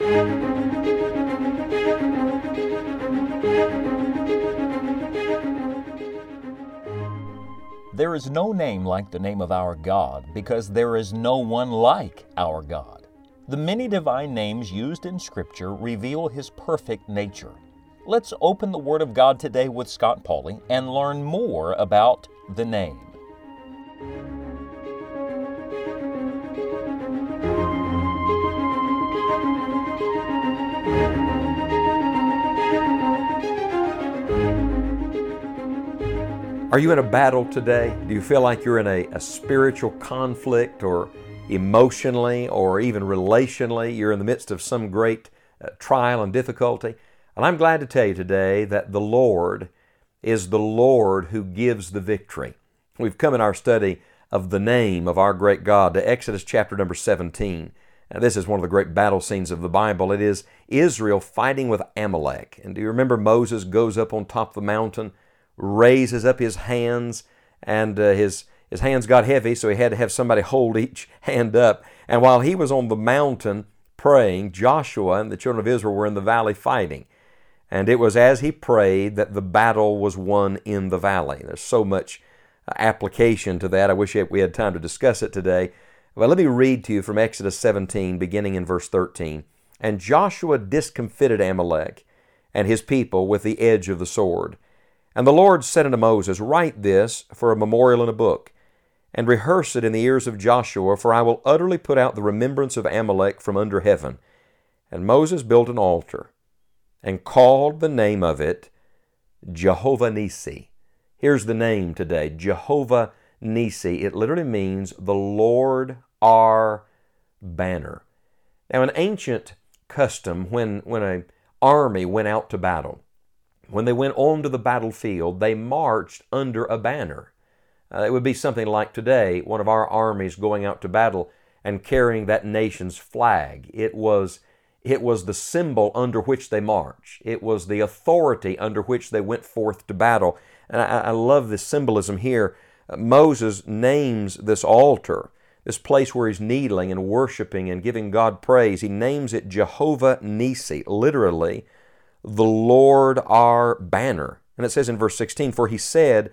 There is no name like the name of our God because there is no one like our God. The many divine names used in Scripture reveal His perfect nature. Let's open the Word of God today with Scott Pauley and learn more about the name. Are you in a battle today? Do you feel like you're in a, a spiritual conflict or emotionally or even relationally? You're in the midst of some great uh, trial and difficulty? And I'm glad to tell you today that the Lord is the Lord who gives the victory. We've come in our study of the name of our great God to Exodus chapter number 17. Now, this is one of the great battle scenes of the Bible. It is Israel fighting with Amalek. And do you remember Moses goes up on top of the mountain? Raises up his hands, and uh, his, his hands got heavy, so he had to have somebody hold each hand up. And while he was on the mountain praying, Joshua and the children of Israel were in the valley fighting. And it was as he prayed that the battle was won in the valley. There's so much uh, application to that. I wish we had time to discuss it today. But let me read to you from Exodus 17, beginning in verse 13. And Joshua discomfited Amalek and his people with the edge of the sword. And the Lord said unto Moses, Write this for a memorial in a book, and rehearse it in the ears of Joshua, for I will utterly put out the remembrance of Amalek from under heaven. And Moses built an altar, and called the name of it Jehovah Nisi. Here's the name today Jehovah Nisi. It literally means the Lord our banner. Now, an ancient custom when, when an army went out to battle, when they went onto the battlefield, they marched under a banner. Uh, it would be something like today, one of our armies going out to battle and carrying that nation's flag. It was, it was the symbol under which they marched. It was the authority under which they went forth to battle. And I, I love this symbolism here. Uh, Moses names this altar, this place where he's kneeling and worshiping and giving God praise. He names it Jehovah Nisi, literally the Lord our banner. And it says in verse 16, For he said,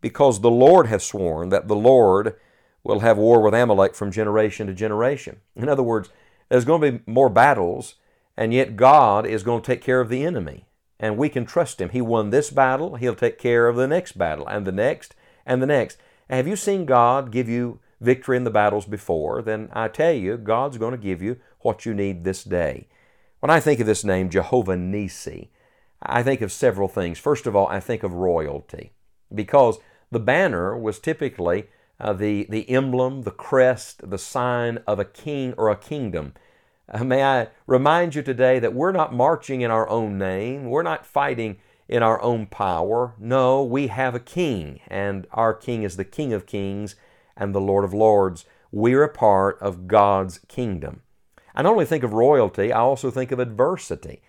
Because the Lord hath sworn that the Lord will have war with Amalek from generation to generation. In other words, there's going to be more battles, and yet God is going to take care of the enemy. And we can trust Him. He won this battle, He'll take care of the next battle, and the next, and the next. Have you seen God give you victory in the battles before? Then I tell you, God's going to give you what you need this day. When I think of this name, Jehovah Nisi, I think of several things. First of all, I think of royalty because the banner was typically uh, the, the emblem, the crest, the sign of a king or a kingdom. Uh, may I remind you today that we're not marching in our own name, we're not fighting in our own power. No, we have a king, and our king is the King of kings and the Lord of lords. We're a part of God's kingdom. I not only think of royalty, I also think of adversity.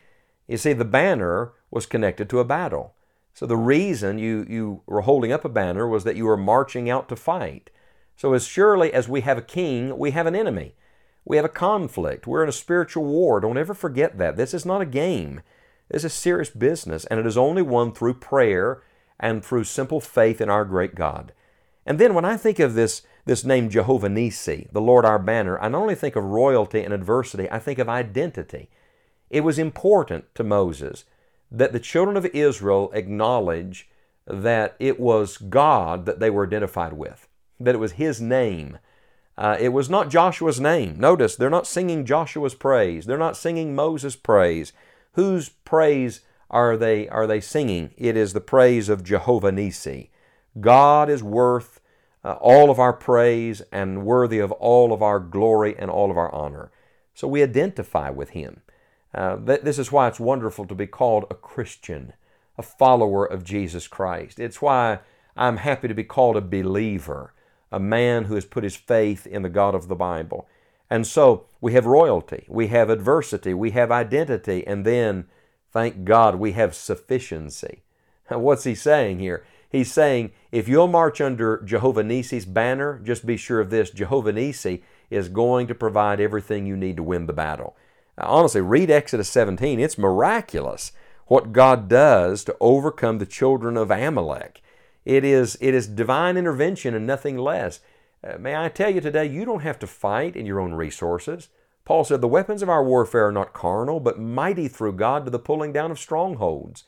You see, the banner was connected to a battle. So the reason you, you were holding up a banner was that you were marching out to fight. So as surely as we have a king, we have an enemy. We have a conflict. We're in a spiritual war. Don't ever forget that. This is not a game. This is serious business, and it is only won through prayer and through simple faith in our great God. And then when I think of this this name Jehovah Nisi, the Lord our banner, I not only think of royalty and adversity, I think of identity. It was important to Moses that the children of Israel acknowledge that it was God that they were identified with, that it was His name. Uh, it was not Joshua's name. Notice, they're not singing Joshua's praise. They're not singing Moses' praise. Whose praise are they, are they singing? It is the praise of Jehovah Nisi. God is worth uh, all of our praise and worthy of all of our glory and all of our honor. So we identify with Him. Uh, this is why it's wonderful to be called a Christian, a follower of Jesus Christ. It's why I'm happy to be called a believer, a man who has put his faith in the God of the Bible. And so we have royalty, we have adversity, we have identity, and then, thank God, we have sufficiency. What's he saying here? He's saying, if you'll march under Jehovah Nisi's banner, just be sure of this Jehovah Nisi is going to provide everything you need to win the battle. Honestly, read Exodus 17. It's miraculous what God does to overcome the children of Amalek. It is, it is divine intervention and nothing less. Uh, may I tell you today, you don't have to fight in your own resources. Paul said, The weapons of our warfare are not carnal, but mighty through God to the pulling down of strongholds.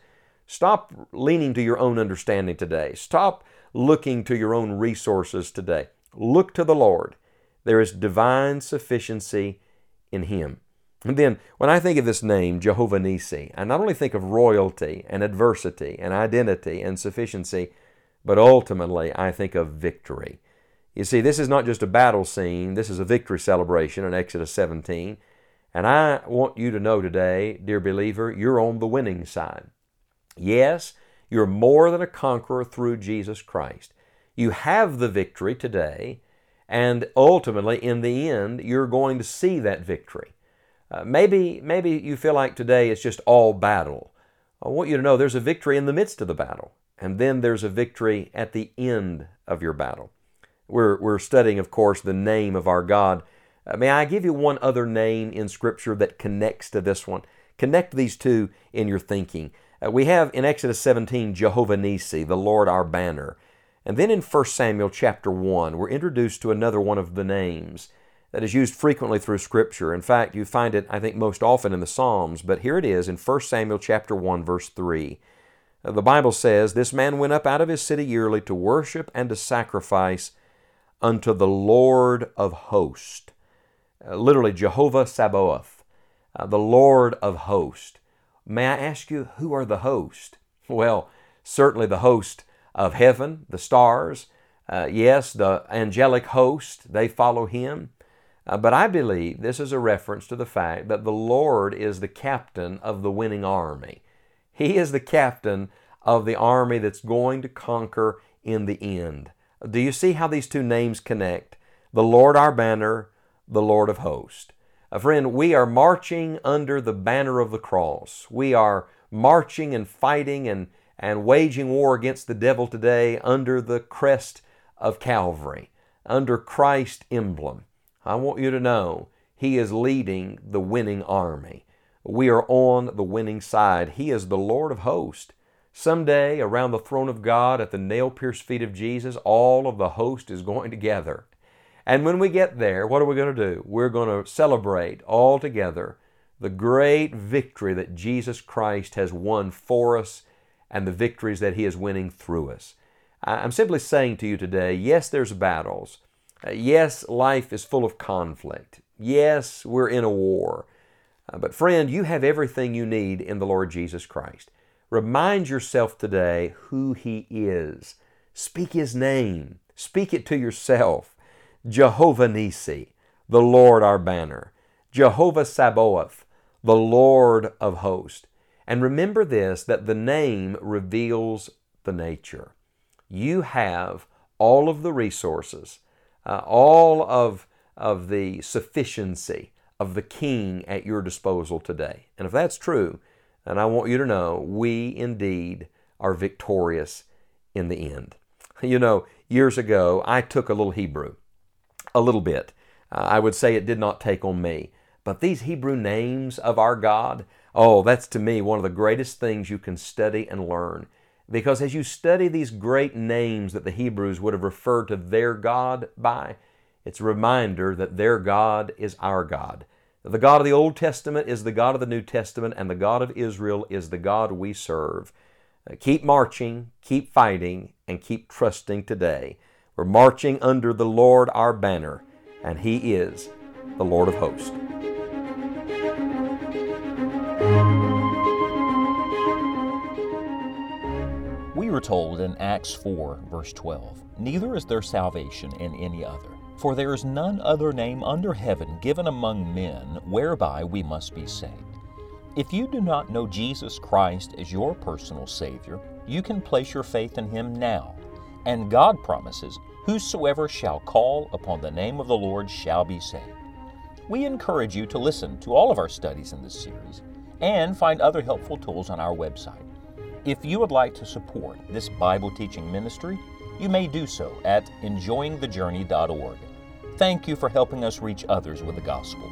Stop leaning to your own understanding today. Stop looking to your own resources today. Look to the Lord. There is divine sufficiency in Him. And then, when I think of this name, Jehovah Nisi, I not only think of royalty and adversity and identity and sufficiency, but ultimately I think of victory. You see, this is not just a battle scene, this is a victory celebration in Exodus 17. And I want you to know today, dear believer, you're on the winning side. Yes, you're more than a conqueror through Jesus Christ. You have the victory today, and ultimately, in the end, you're going to see that victory. Uh, maybe, maybe you feel like today it's just all battle. I want you to know there's a victory in the midst of the battle, and then there's a victory at the end of your battle. We're, we're studying, of course, the name of our God. Uh, may I give you one other name in Scripture that connects to this one? Connect these two in your thinking. Uh, we have in Exodus 17 Jehovah Nisi, the Lord our banner. And then in 1 Samuel chapter 1, we're introduced to another one of the names that is used frequently through Scripture. In fact, you find it, I think, most often in the Psalms, but here it is in 1 Samuel chapter 1, verse 3. Uh, the Bible says, This man went up out of his city yearly to worship and to sacrifice unto the Lord of hosts. Uh, literally, Jehovah Sabaoth, uh, the Lord of hosts. May I ask you, who are the host? Well, certainly the host of heaven, the stars. Uh, yes, the angelic host, they follow him. Uh, but I believe this is a reference to the fact that the Lord is the captain of the winning army. He is the captain of the army that's going to conquer in the end. Do you see how these two names connect? The Lord our banner, the Lord of hosts. A friend, we are marching under the banner of the cross. We are marching and fighting and, and waging war against the devil today under the crest of Calvary, under Christ's emblem. I want you to know He is leading the winning army. We are on the winning side. He is the Lord of hosts. Someday, around the throne of God at the nail pierced feet of Jesus, all of the host is going to gather. And when we get there, what are we going to do? We're going to celebrate all together the great victory that Jesus Christ has won for us and the victories that He is winning through us. I'm simply saying to you today yes, there's battles. Uh, yes, life is full of conflict. Yes, we're in a war. Uh, but friend, you have everything you need in the Lord Jesus Christ. Remind yourself today who He is. Speak His name. Speak it to yourself. Jehovah Nisi, the Lord our banner. Jehovah Sabaoth, the Lord of hosts. And remember this that the name reveals the nature. You have all of the resources, uh, all of, of the sufficiency of the King at your disposal today. And if that's true, and I want you to know we indeed are victorious in the end. You know, years ago, I took a little Hebrew, a little bit. Uh, I would say it did not take on me. But these Hebrew names of our God, oh, that's to me one of the greatest things you can study and learn. Because as you study these great names that the Hebrews would have referred to their God by, it's a reminder that their God is our God. The God of the Old Testament is the God of the New Testament, and the God of Israel is the God we serve. Uh, keep marching, keep fighting, and keep trusting today. We're marching under the Lord our banner, and He is the Lord of hosts. We are told in Acts 4, verse 12, Neither is there salvation in any other. For there is none other name under heaven given among men whereby we must be saved. If you do not know Jesus Christ as your personal Savior, you can place your faith in Him now. And God promises, Whosoever shall call upon the name of the Lord shall be saved. We encourage you to listen to all of our studies in this series and find other helpful tools on our website. If you would like to support this Bible teaching ministry, you may do so at enjoyingthejourney.org. Thank you for helping us reach others with the gospel.